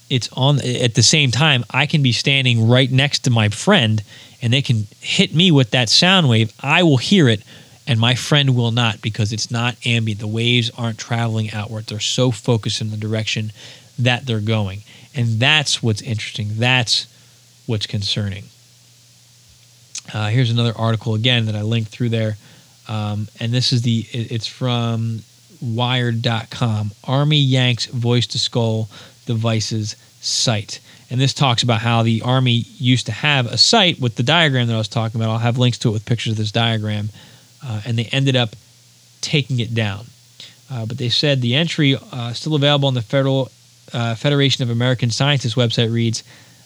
it's on at the same time I can be standing right next to my friend and they can hit me with that sound wave. I will hear it and my friend will not because it's not ambient. The waves aren't traveling outward. They're so focused in the direction that they're going. And that's what's interesting. That's what's concerning. Uh, here's another article again that I linked through there. Um, and this is the, it's from wired.com. Army yanks voice to skull devices site. And this talks about how the Army used to have a site with the diagram that I was talking about. I'll have links to it with pictures of this diagram uh, and they ended up taking it down. Uh, but they said the entry uh, still available on the Federal uh, Federation of American Scientists website reads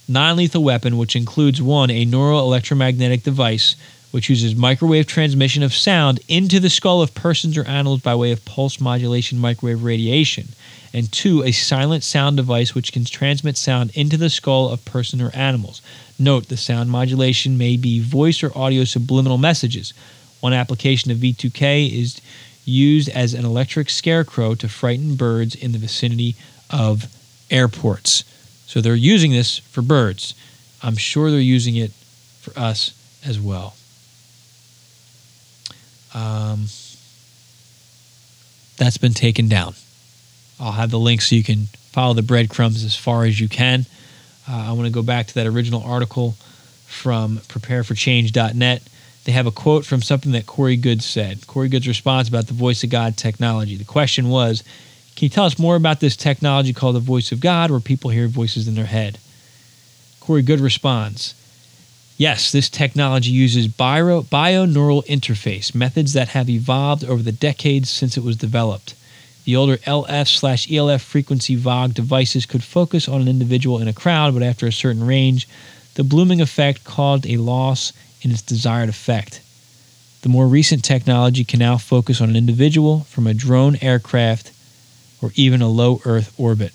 non-lethal weapon, which includes one a neural electromagnetic device which uses microwave transmission of sound into the skull of persons or animals by way of pulse modulation microwave radiation, and two, a silent sound device which can transmit sound into the skull of person or animals. Note the sound modulation may be voice or audio subliminal messages. One application of V2K is used as an electric scarecrow to frighten birds in the vicinity of airports. So they're using this for birds. I'm sure they're using it for us as well. Um, that's been taken down. I'll have the link so you can follow the breadcrumbs as far as you can. Uh, I want to go back to that original article from prepareforchange.net. They have a quote from something that Corey Goods said. Corey Goode's response about the voice of God technology. The question was, can you tell us more about this technology called the voice of God where people hear voices in their head? Corey Goode responds, Yes, this technology uses bio, bioneural interface, methods that have evolved over the decades since it was developed. The older LF slash ELF frequency VOG devices could focus on an individual in a crowd, but after a certain range, the blooming effect caused a loss in its desired effect. The more recent technology can now focus on an individual from a drone aircraft or even a low Earth orbit.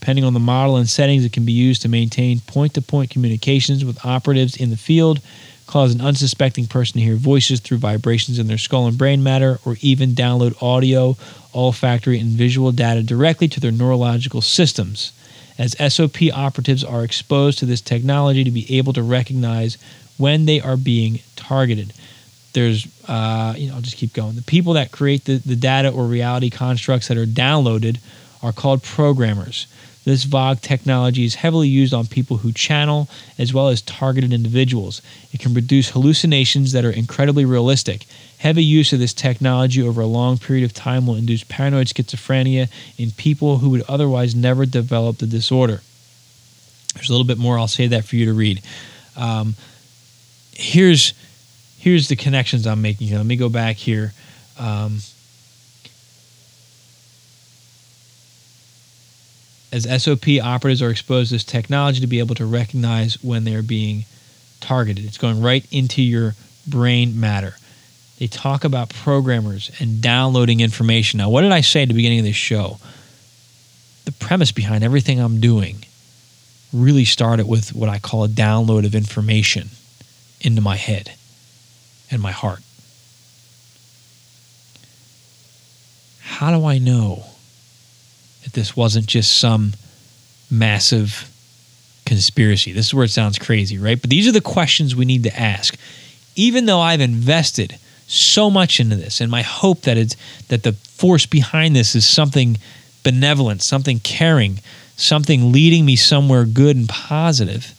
Depending on the model and settings, it can be used to maintain point to point communications with operatives in the field, cause an unsuspecting person to hear voices through vibrations in their skull and brain matter, or even download audio, olfactory, and visual data directly to their neurological systems. As SOP operatives are exposed to this technology to be able to recognize when they are being targeted. There's, uh, you know, I'll just keep going. The people that create the, the data or reality constructs that are downloaded are called programmers. This VOG technology is heavily used on people who channel as well as targeted individuals. It can produce hallucinations that are incredibly realistic. Heavy use of this technology over a long period of time will induce paranoid schizophrenia in people who would otherwise never develop the disorder. There's a little bit more. I'll say that for you to read. Um, here's here's the connections I'm making. Let me go back here. Um, as SOP operatives are exposed to this technology to be able to recognize when they're being targeted. It's going right into your brain matter. They talk about programmers and downloading information. Now, what did I say at the beginning of this show? The premise behind everything I'm doing really started with what I call a download of information into my head and my heart. How do I know that this wasn't just some massive conspiracy. This is where it sounds crazy, right? But these are the questions we need to ask. Even though I've invested so much into this and my hope that it's that the force behind this is something benevolent, something caring, something leading me somewhere good and positive,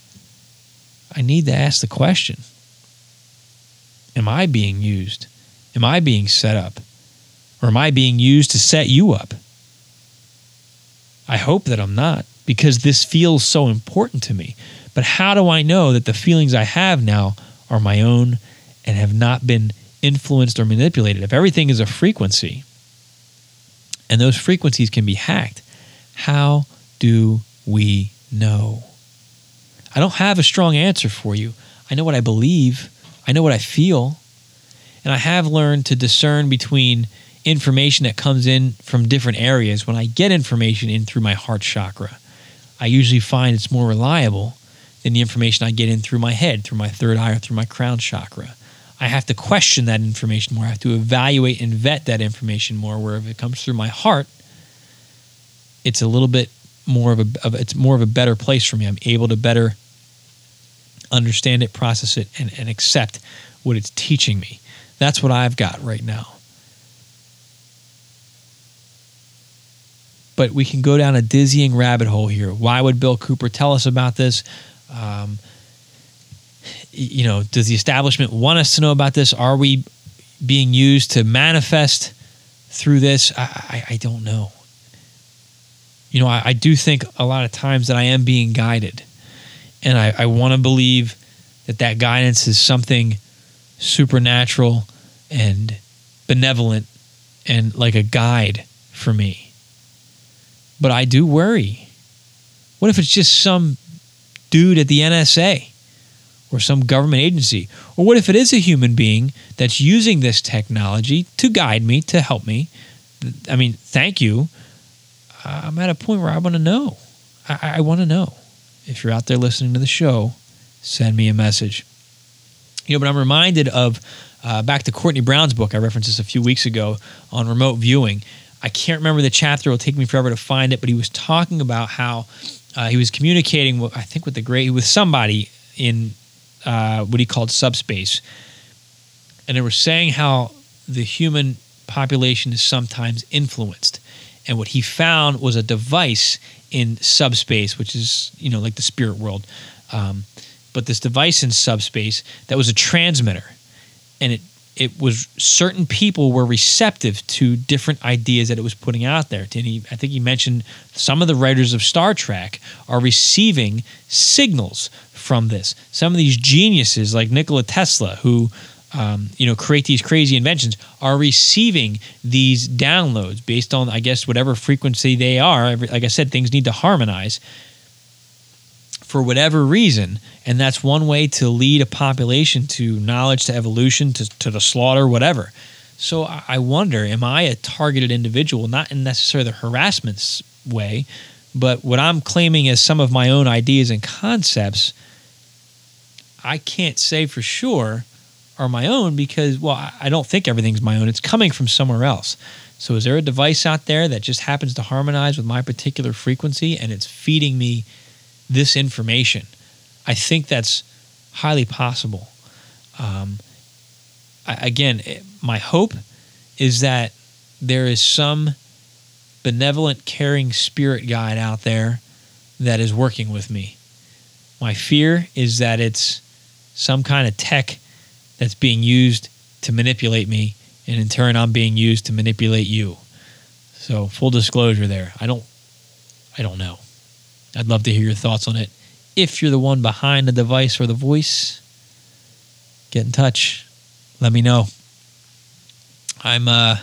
I need to ask the question. Am I being used? Am I being set up? Or am I being used to set you up? I hope that I'm not because this feels so important to me. But how do I know that the feelings I have now are my own and have not been influenced or manipulated? If everything is a frequency and those frequencies can be hacked, how do we know? I don't have a strong answer for you. I know what I believe, I know what I feel, and I have learned to discern between information that comes in from different areas, when I get information in through my heart chakra, I usually find it's more reliable than the information I get in through my head, through my third eye, or through my crown chakra. I have to question that information more. I have to evaluate and vet that information more. Where if it comes through my heart, it's a little bit more of a of, it's more of a better place for me. I'm able to better understand it, process it, and, and accept what it's teaching me. That's what I've got right now. But we can go down a dizzying rabbit hole here. Why would Bill Cooper tell us about this? Um, you know, does the establishment want us to know about this? Are we being used to manifest through this? I, I, I don't know. You know, I, I, do think a lot of times that I am being guided, and I, I want to believe that that guidance is something supernatural and benevolent and like a guide for me. But I do worry. What if it's just some dude at the NSA or some government agency? Or what if it is a human being that's using this technology to guide me, to help me? I mean, thank you. I'm at a point where I want to know. I, I want to know. If you're out there listening to the show, send me a message. You know, but I'm reminded of uh, back to Courtney Brown's book. I referenced this a few weeks ago on remote viewing. I can't remember the chapter. It'll take me forever to find it, but he was talking about how uh, he was communicating, with, I think, with the great with somebody in uh, what he called subspace, and they were saying how the human population is sometimes influenced, and what he found was a device in subspace, which is you know like the spirit world, um, but this device in subspace that was a transmitter, and it it was certain people were receptive to different ideas that it was putting out there. And he, I think he mentioned some of the writers of Star Trek are receiving signals from this. Some of these geniuses like Nikola Tesla, who um, you know create these crazy inventions, are receiving these downloads based on, I guess, whatever frequency they are. Like I said, things need to harmonize for whatever reason. And that's one way to lead a population to knowledge, to evolution, to, to the slaughter, whatever. So I wonder, am I a targeted individual, not in necessarily the harassment way, but what I'm claiming as some of my own ideas and concepts, I can't say for sure are my own because, well, I don't think everything's my own. It's coming from somewhere else. So is there a device out there that just happens to harmonize with my particular frequency and it's feeding me this information. I think that's highly possible. Um, I, again, eh, my hope is that there is some benevolent, caring spirit guide out there that is working with me. My fear is that it's some kind of tech that's being used to manipulate me, and in turn, I'm being used to manipulate you. So, full disclosure there. I don't, I don't know. I'd love to hear your thoughts on it. If you're the one behind the device or the voice, get in touch. Let me know. I'm uh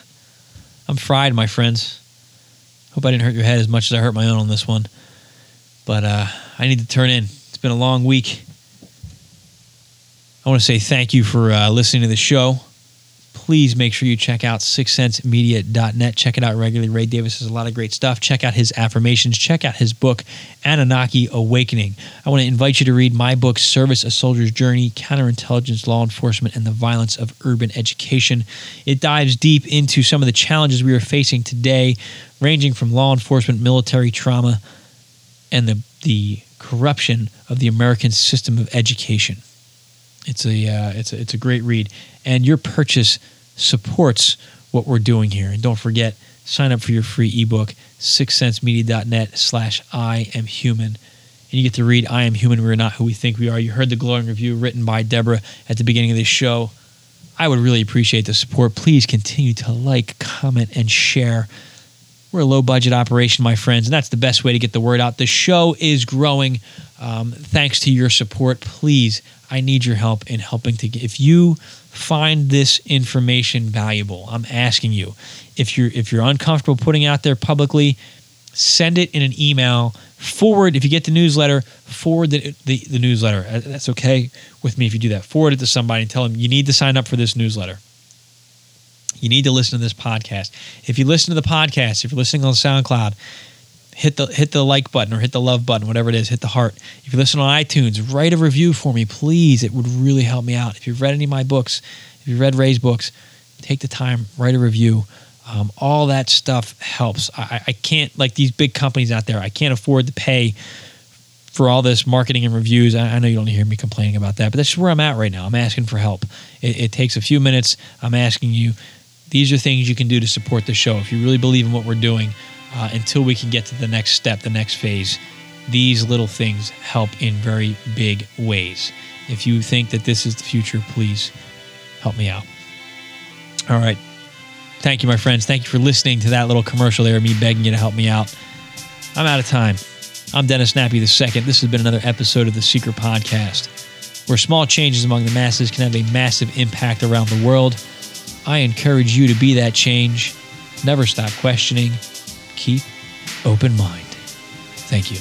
I'm fried, my friends. Hope I didn't hurt your head as much as I hurt my own on this one. But uh I need to turn in. It's been a long week. I want to say thank you for uh, listening to the show please make sure you check out sixsensemedia.net. Check it out regularly. Ray Davis has a lot of great stuff. Check out his affirmations. Check out his book, Anunnaki Awakening. I want to invite you to read my book, Service A Soldier's Journey Counterintelligence, Law Enforcement, and the Violence of Urban Education. It dives deep into some of the challenges we are facing today, ranging from law enforcement, military trauma, and the, the corruption of the American system of education. It's a, uh, it's a it's a great read, and your purchase supports what we're doing here. And don't forget, sign up for your free ebook, sixsensemedia.net slash I am human. And you get to read I am human, we're not who we think we are. You heard the glowing review written by Deborah at the beginning of this show. I would really appreciate the support. Please continue to like, comment, and share. We're a low budget operation, my friends, and that's the best way to get the word out. The show is growing. Um, thanks to your support. Please, I need your help in helping to get. If you find this information valuable. I'm asking you. If you're if you're uncomfortable putting out there publicly, send it in an email. Forward if you get the newsletter, forward the, the, the newsletter. Uh, that's okay with me if you do that. Forward it to somebody and tell them you need to sign up for this newsletter. You need to listen to this podcast. If you listen to the podcast, if you're listening on SoundCloud, hit the hit the like button or hit the love button, whatever it is, hit the heart. If you listen on iTunes, write a review for me, please. It would really help me out. If you've read any of my books, if you've read Ray's books, take the time, write a review. Um, all that stuff helps. I, I can't like these big companies out there. I can't afford to pay for all this marketing and reviews. I, know you don't hear me complaining about that, but that's where I'm at right now. I'm asking for help. It, it takes a few minutes. I'm asking you. These are things you can do to support the show. If you really believe in what we're doing, uh, until we can get to the next step, the next phase. These little things help in very big ways. If you think that this is the future, please help me out. All right. Thank you, my friends. Thank you for listening to that little commercial there, me begging you to help me out. I'm out of time. I'm Dennis Snappy II. This has been another episode of the Seeker Podcast, where small changes among the masses can have a massive impact around the world. I encourage you to be that change. Never stop questioning keep open mind. Thank you.